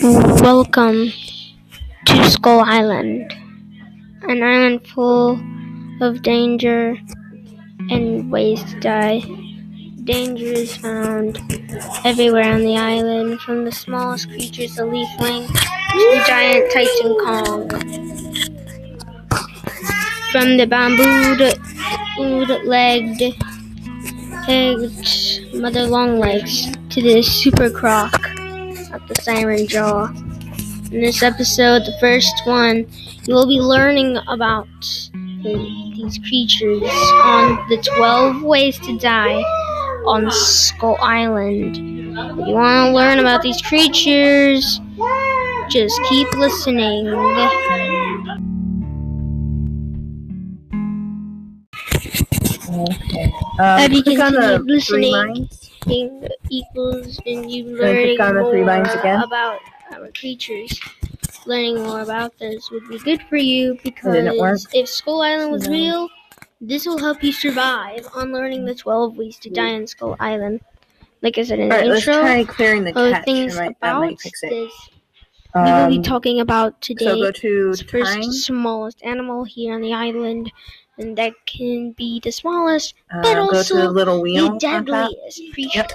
Welcome to Skull Island, an island full of danger and ways to die. Danger is found everywhere on the island, from the smallest creatures, the leafling, to the giant Titan Kong. From the bambooed, legged, legged mother long legs to the super croc the siren jaw. In this episode, the first one, you will be learning about the, these creatures on the 12 ways to die on Skull Island. If you want to learn about these creatures, just keep listening. Okay. Um, If you continue listening, Thing equals and you learning the three more lines again. about our creatures. Learning more about this would be good for you because if Skull Island was No. real, this will help you survive on learning the 12 ways to die on Skull Island. Like I said in the let's intro, try clearing the catch. things might, about might fix it. this we will be Um, talking about today. so go to the first smallest animal here on the island, and that can be the smallest Uh, but also the little wheel the deadliest creature.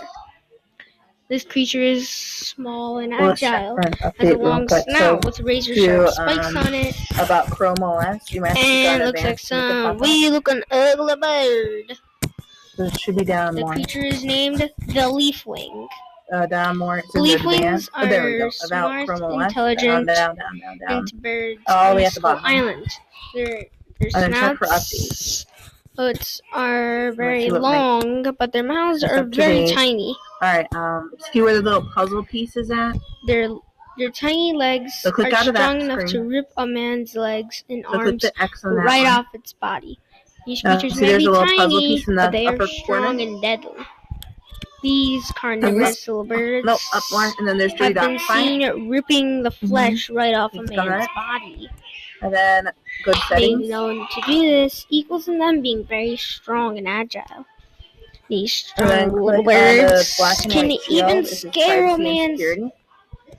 This creature is small and Well, agile, has a long snout with razor sharp spikes um, on it, about Chrome OS, you might and looks like advanced to make it some we look an ugly bird. So it should be down The more. creature is named the Leafwing. Uh, down more. Leafwings advanced. Oh, there we are go. About smart, intelligent, Down, down, down, down, down. birds the on the. Island. Their, their And check for Hoods are very long, but their mouths It's are very tiny. Alright, um, see where the little puzzle piece is at? Their their tiny legs So are out of that strong enough to rip a man's legs and So arms the X on right one. off its body. These Uh, creatures see, may be a little puzzle tiny, piece in the but they are strong corner. and deadly. These carnivorous little birds Nope, up one, and then there's three have been dots. Find it, seen ripping the flesh right off a man's body. And then good Being known to do this equals in them being very strong and agile. These strong click little on the birds black and can even scare a man. and man's security.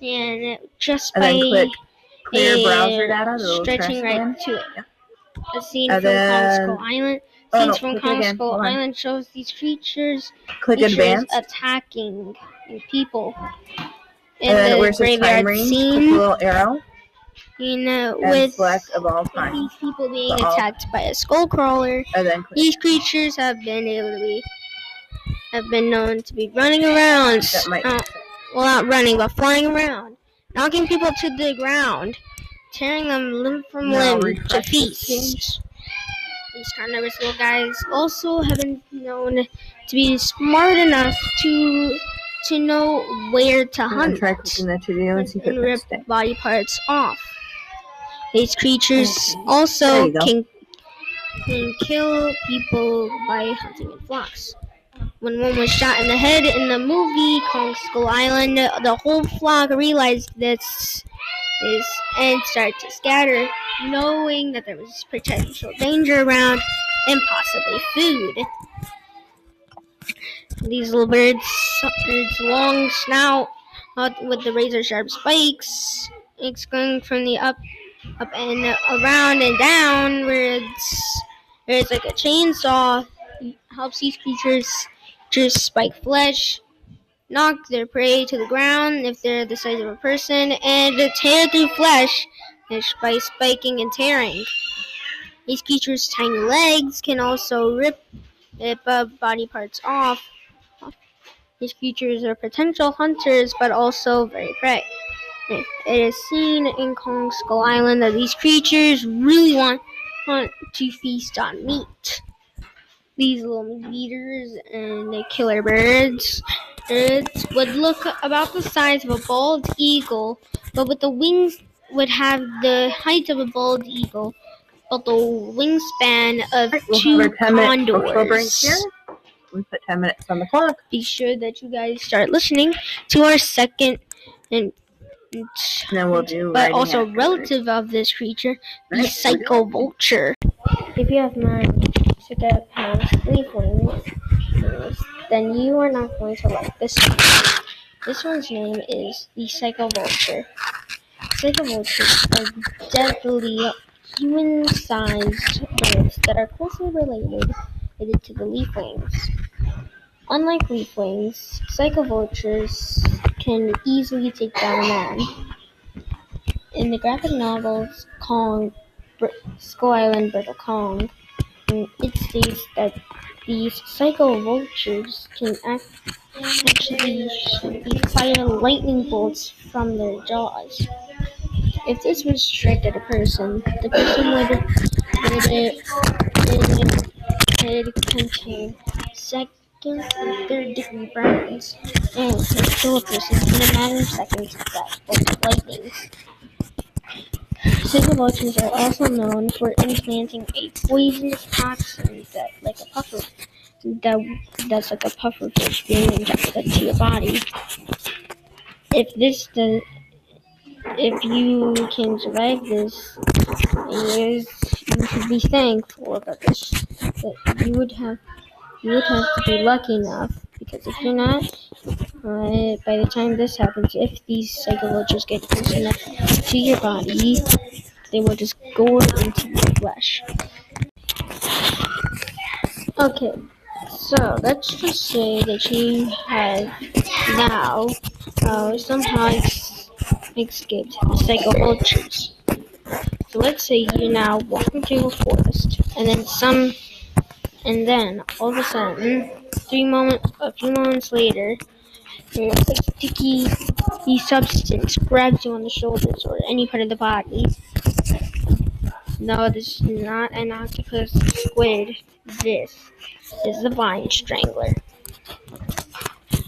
and just And by click clear browser data. Stretching right to it. Yep. A scene And from Kong then- Skull Island. Oh, Scenes no, from Kong again. Skull Island shows these creatures, Click creatures advanced. attacking people. In And then the where it says graveyard range, click scene, little arrow you know, with of all time. these people being all- attacked by a skull crawler, these creatures have been able to be have been known to be running around, uh, well not running but flying around, knocking people to the ground, tearing them limb from Now limb to feast. These carnivorous little guys also have been known to be smart enough to to know where to hunt try clicking that video and see if it and rip body parts off. These creatures Okay. Also can can kill people by hunting in flocks. When one was shot in the head in the movie Kong Skull Island, the whole flock realized this is and started to scatter, knowing that there was potential danger around and possibly food. These little birds, its long snout uh, with the razor sharp spikes, it's going from the up, up and around and down, where it's, where it's like a chainsaw, helps these creatures just spike flesh, knock their prey to the ground if they're the size of a person, and tear through flesh by spiking and tearing. These creatures' tiny legs can also rip, rip uh, body parts off. These creatures are potential hunters, but also very prey. It is seen in Kong Skull Island that these creatures really want, want to feast on meat. These little meat eaters and the killer birds birds would look about the size of a bald eagle, but with the wings would have the height of a bald eagle, but the wingspan of We'll two have our 10 minute outro break condors. We put 10 minutes on the clock. Be sure that you guys start listening to our second And then we'll do but also afterwards. relative of this creature, the Right, psycho vulture. If you have mind to get past leaf wings, then you are not going to like this one. This one's name is the Psychovulture. Psychovultures are deadly human-sized birds that are closely related to the leafwings. Unlike leafwings, psychovultures can easily take down a man. In the graphic novels Kong, Skull Island, Brittle Kong, um, it states that these psycho vultures can act, actually fire lightning bolts from their jaws. If this was strike at a person, the person would, would, would contain second and third degree burns and can kill a person in a matter of seconds with lightning. Psychovultures are also known for implanting a poisonous toxin that, like a puffer, that that's like a puffer fish being injected into your body. If this does, if you can survive this, you should be thankful that this that you would have you would have to be lucky enough because if you're not, uh, by the time this happens, if these psychovultures get close enough to your body, they will just go into your flesh. Okay, so let's just say that you have now uh, somehow escaped the psychovultures. So let's say you now walk into a forest, and then some, and then all of a sudden, three moment, a uh, few moments later, a sticky substance grabs you on the shoulders or any part of the body. No, this is not an octopus squid. This is the vine strangler.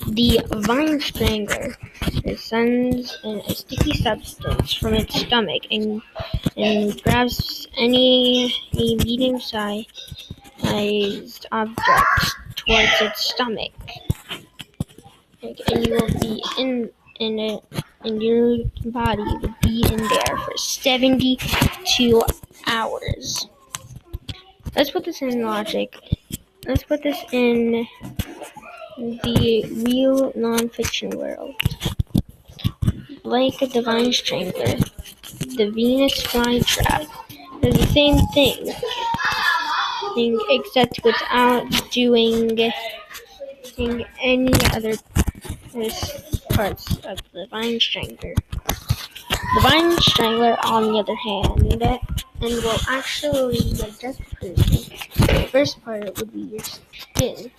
The vine strangler sends a sticky substance from its stomach and, and grabs any medium-sized object towards its stomach, and you will be in in it, and your body will be in there for 72 hours. Let's put this in logic. Let's put this in the real non-fiction world. Like a divine strangler, the Venus flytrap is the same thing, except without doing any other parts of the Vine Strangler. The Vine Strangler, on the other hand, and will actually digest the. First part would be your skin,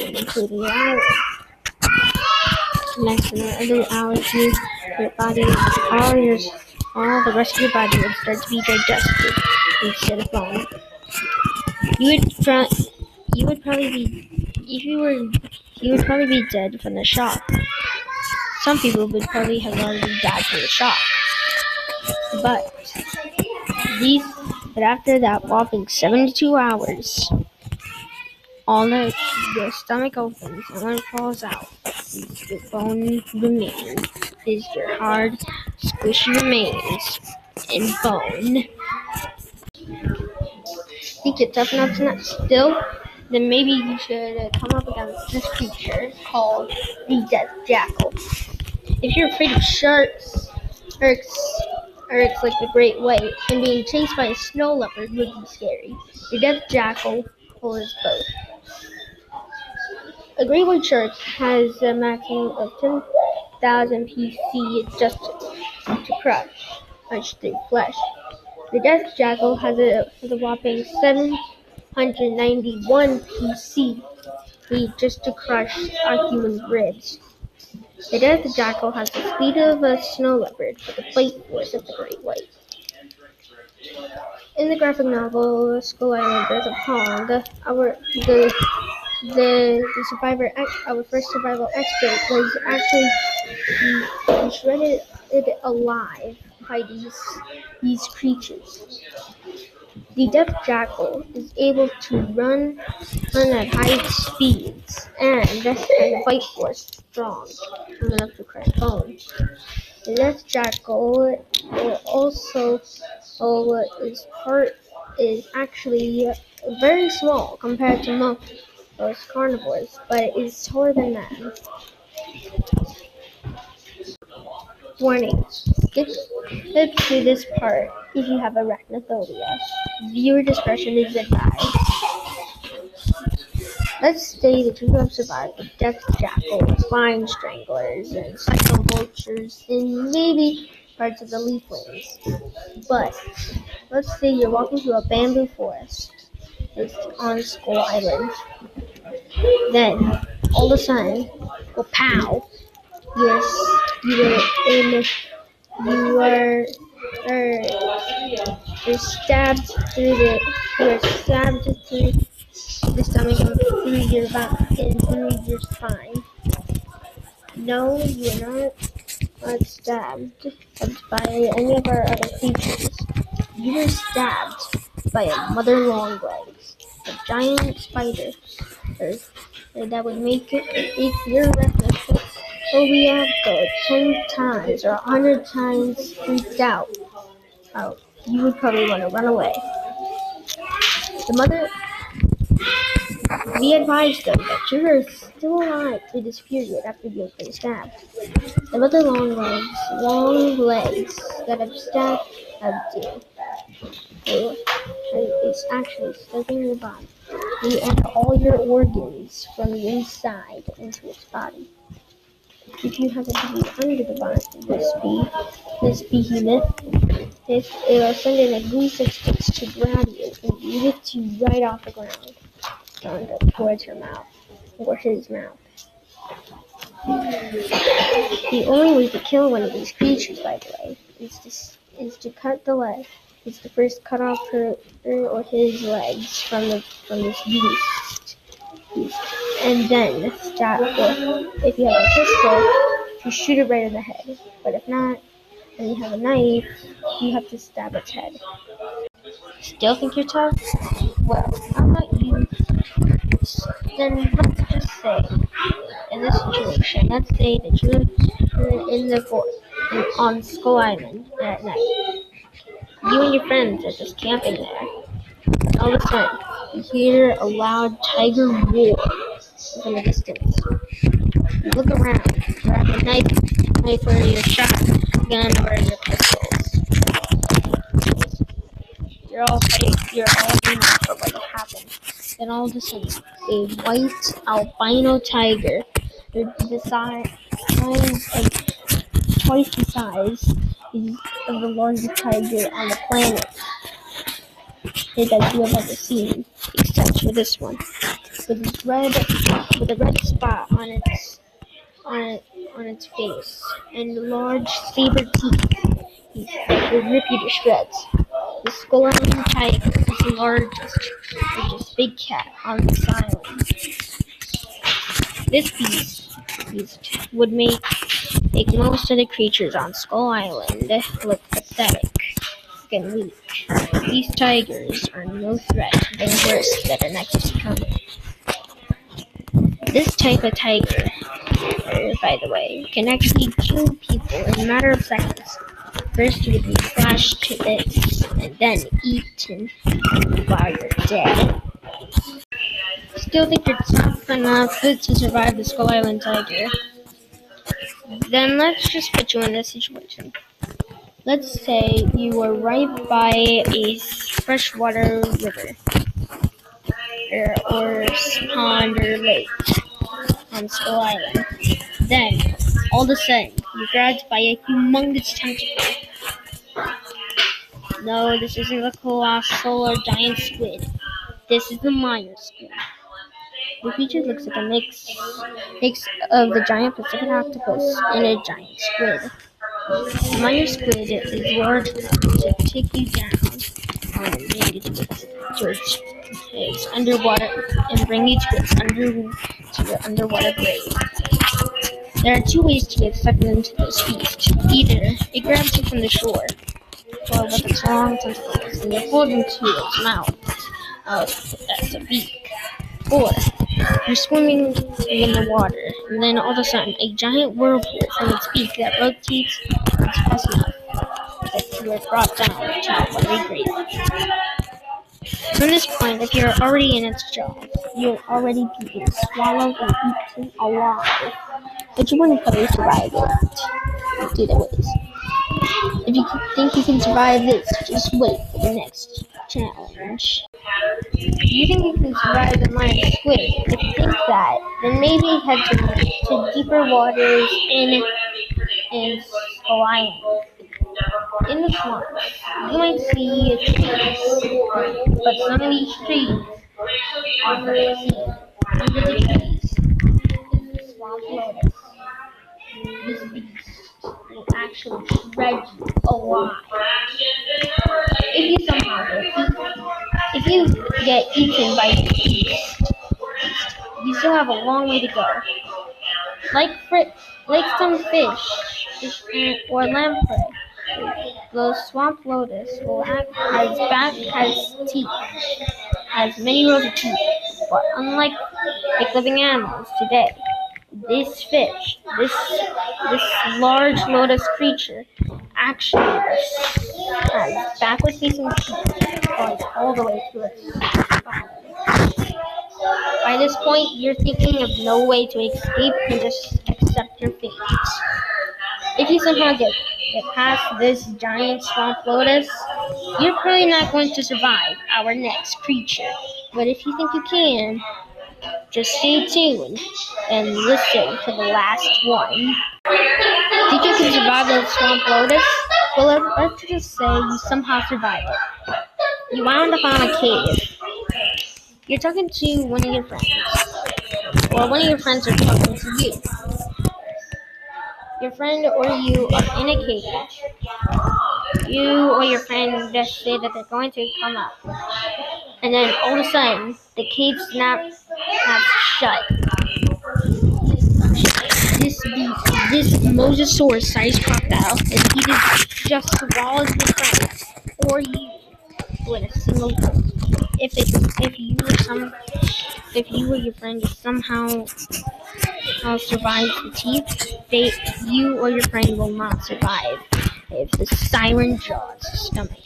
including your eyelid. Next, in the other hours, you, your body, all your, all the rest of your body would start to be digested instead of bone. You would, you would probably be, if you were, you would probably be dead from the shock. Some people would probably have already died from the shock. But these but after that whopping 72 hours, all the your stomach opens and it falls out. Your bone remains is your hard, squishy remains and bone. Think you're tough enough to not still? Then maybe you should uh, come up against this creature called the Death Jackal. If you're afraid of sharks, sharks Eric's like the great white, and being chased by a snow leopard would be scary. The death jackal is both. A great white shark has a maximum of 10,000 PC just to crush, punch through flesh. The death jackal has a, has a whopping 791 PC just to crush a human ribs. The death jackal has the speed of a snow leopard, but the bite force of the great white. In the graphic novel Skull there's a pond. Our the the, the survivor, our first survival expert, was actually shredded alive by these these creatures. The death jackal is able to run, run at high speeds and, and the bite force strong enough to crush bone. The death jackal also oh, is part is actually very small compared to most carnivores, but is taller than man. Warning. Skip, to this part if you have arachnophobia. Viewer discretion is advised. Let's say that you have survived the death jackals, vine stranglers, and psychovultures, and maybe parts of the leaflings. But let's say you're walking through a bamboo forest. It's on Skull Island. Then all of a sudden, well, pow! You're you are in you are er, you're stabbed through the you are stabbed through the stomach and through your back and through your spine. No, you are not, stabbed by any of our other creatures. You were stabbed by a mother longlegs, a giant spider or, that would make it make your Oh, arachnophobia go ten times or a hundred times freaked out. Oh, you would probably want to run away. The mother we advised them that you are still alive through this period after being stabbed. The mother long legs, long legs that have stabbed you. It's actually stuck in your body. You enter all your organs from the inside into its body. If you have a be under the body, this be this behemoth, it will send in a goose of sticks to grab you and lift you right off the ground, down towards her mouth or his mouth. The only way to kill one of these creatures, by the way, is to is to cut the leg is to first cut off her, her or his legs from the from this beast. And then stab or if you have a pistol, you shoot it right in the head. But if not, and you have a knife, you have to stab its head. Still think you're tough? Well, how about you? Then let's just say, in this situation, let's say that you're in the fort on Skull Island at night. You and your friends are just camping there. All of a sudden, you hear a loud tiger roar from a distance. Look around, grab a knife, knife or your shotgun or your pistols. You're all fighting, you're all waiting for what will happen. Then all of a sudden, a white albino tiger, the size of twice the size of the largest tiger on the planet that you have ever seen, except for this one, with its red, with a red spot on its on it, on its face. And large saber teeth. That will rip you to shreds. The skull Island tiger is the largest, largest big cat on this island. This beast, beast would make like most of the creatures on Skull Island look pathetic and. These tigers are no threat the worst that are next to come. This type of tiger, uh, by the way, can actually kill people in a matter of seconds. First, you would be flashed to this, and then eaten while you're dead. Still think you're tough enough to survive the Skull Island tiger. Then let's just put you in this situation. Let's say you were right by a freshwater river or, or pond or lake on Skull Island. Then, all of a sudden, you're grabbed by a humongous tentacle. No, this isn't the colossal or giant squid. This is the Mire squid. The creature looks like a mix, mix of the giant Pacific octopus and a giant squid. The Mire squid is large enough to take you down on to its, underwater and bring you to its under to your underwater grave. There are two ways to get sucked into this beast. Either it grabs you from the shore, or with its long tentacles, and you pulled into its mouth. Uh, that's a beak. Or you're swimming in the water, and then all of a sudden, a giant whirlpool from its beak that rotates fast enough that you are brought down to the watery grave. From this point, if you're already in its jaws, you're already being swallowed and eaten alive, but you wouldn't probably survive it. do the ways. If you think you can survive this, just wait for the next challenge. You think you can survive the of squid, if you think that, then maybe head to, to deeper waters in in Island. In the swamp, you might see a trees, but some of these trees are sea. Under the trees, swamp lotus. This beast will actually shred you alive. If you somehow get eaten, if you get eaten by the beast, you still have a long way to go. Like fr- like some fish, or lamprey, the swamp lotus will act as back as teeth, has many rows of teeth, but unlike like living animals today, this fish, this this large lotus creature, actually has backward facing teeth all the way to bottom. By this point, you're thinking of no way to escape and just accept your fate. If you somehow get, get past this giant swamp lotus, you're probably not going to survive our next creature. But if you think you can, just stay tuned and listen to the last one. Think you can survive the swamp lotus? Well, let- let's just say you somehow survive it. You wound up on a cave. You're talking to one of your friends, or one of your friends are talking to you. Your friend or you are in a cage. You or your friend just say that they're going to come up, and then all of a sudden the cave snap snaps shut. This beast, this mosasaurus-sized crocodile, is either just swallows your friend or you a single. If it, if you or some, if you or your friend somehow uh, survives the teeth, they, you or your friend will not survive if the siren jaws stomach.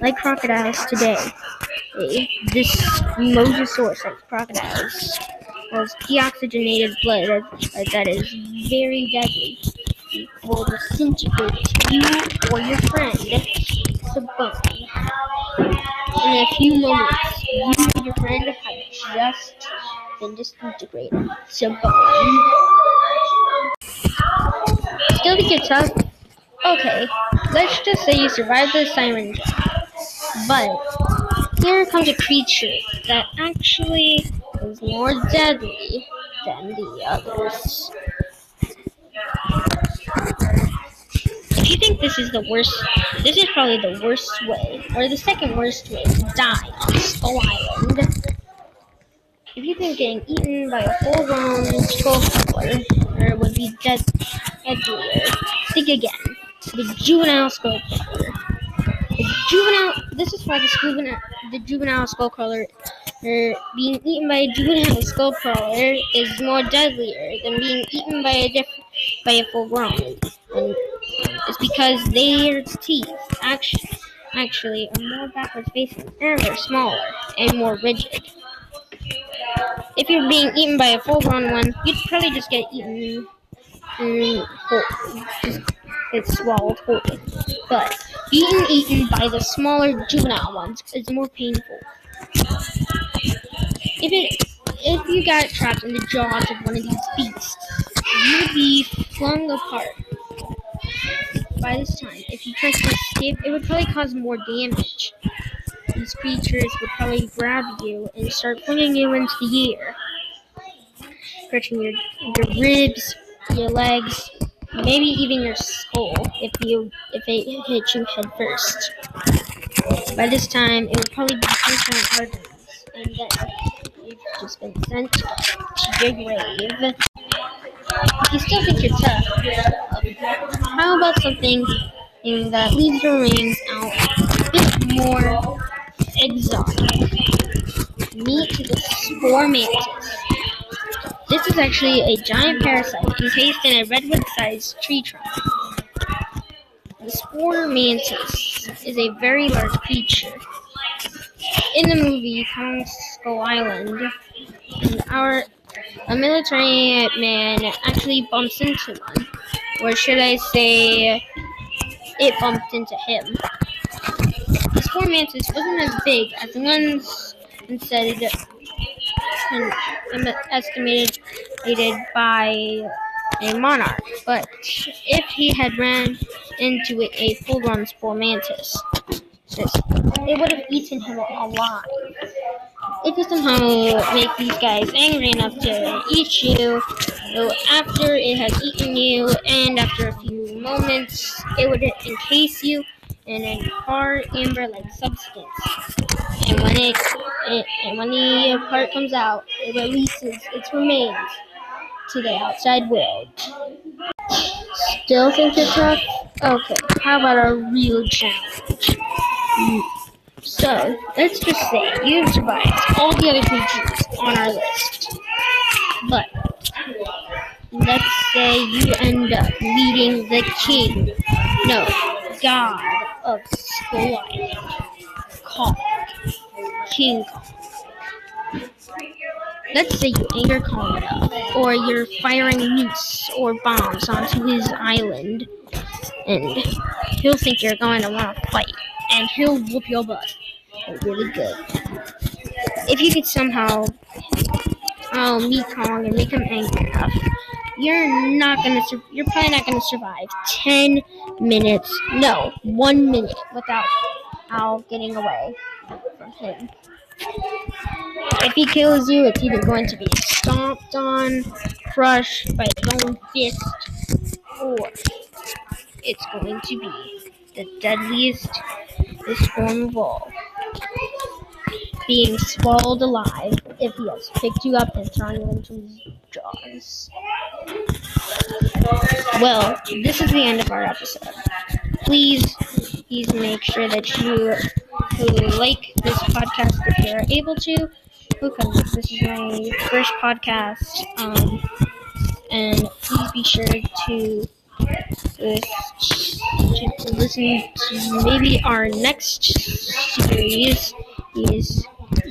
Like crocodiles today, they, this mosasaurus-sized crocodiles has deoxygenated blood that is very deadly. Will disintegrate you or your friend to bone. In a few moments, you and your friend have just been disintegrated to bone. Still think it's tough? Okay, let's just say you survived the siren. But here comes a creature that actually is more deadly than the others. You think this is the worst, this is probably the worst way, or the second worst way to die on Skull Island. If you think getting eaten by a full-grown skull crawler would be dead, deadlier, think again. The juvenile skull crawler. The juvenile. This is why the juvenile, the juvenile skull crawler, er, being eaten by a juvenile skull crawler is more deadlier than being eaten by a diff, by a full grown. And it's because their teeth actually actually are more backwards facing and they're smaller and more rigid. If you're being eaten by a full grown one, you'd probably just get eaten just get swallowed whole. But being eaten by the smaller juvenile ones is more painful. If it if you got trapped in the jaws of one of these beasts, you'd be flung apart. By this time, if you tried to escape, it would probably cause more damage. These creatures would probably grab you and start flinging you into the air, scratching your, your ribs, your legs, maybe even your skull if you if it hit you head first. By this time, it would probably be puncturing arteries, and then you've just been sent to your grave. If you still think you're tough, how about something that leaves your rings out a bit more exotic? Meet the spore mantis. This is actually a giant parasite encased in a redwood-sized tree trunk. The spore mantis is a very large creature. In the movie Kong Skull Island, our a military man actually bumps into one or should I say, it bumped into him. The spore mantis wasn't as big as the ones instead and um, estimated by a monarch, but if he had ran into a full-grown spore mantis, it would have eaten him alive. If you somehow make these guys angry enough to eat you, after it has eaten you, and after a few moments, it would encase you in a hard amber-like substance. And when it, it and when the part comes out, it releases its remains to the outside world. Still think you're tough? Okay, how about a real challenge? So, let's just say you have survived all the other creatures on our list. But, let's say you end up meeting the king, no, god of Skull Island, King Kong. Let's say you anger Kong enough, or you're firing nukes or bombs onto his island, and he'll think you're going to want to fight, and he'll whoop your butt really good. If you could somehow oh, meet Kong and make him angry enough, you're not gonna. Sur- you're probably not gonna survive ten minutes. No, one minute without Al getting away from him. If he kills you, it's either going to be stomped on, crushed by his own fist, or it's going to be the deadliest of all. Being swallowed alive if he has picked you up and thrown you into his jaws. Well, this is the end of our episode. Please, please make sure that you who like this podcast if you're able to, because this is my first podcast. Um, and please be sure to, to listen to maybe our next series is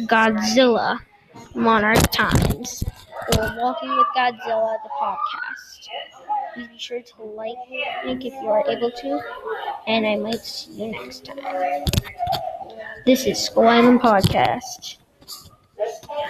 Godzilla Monarch Times or Walking with Godzilla the podcast. Please be sure to like if you are able to, and I might see you next time. This is Skull Island Podcast.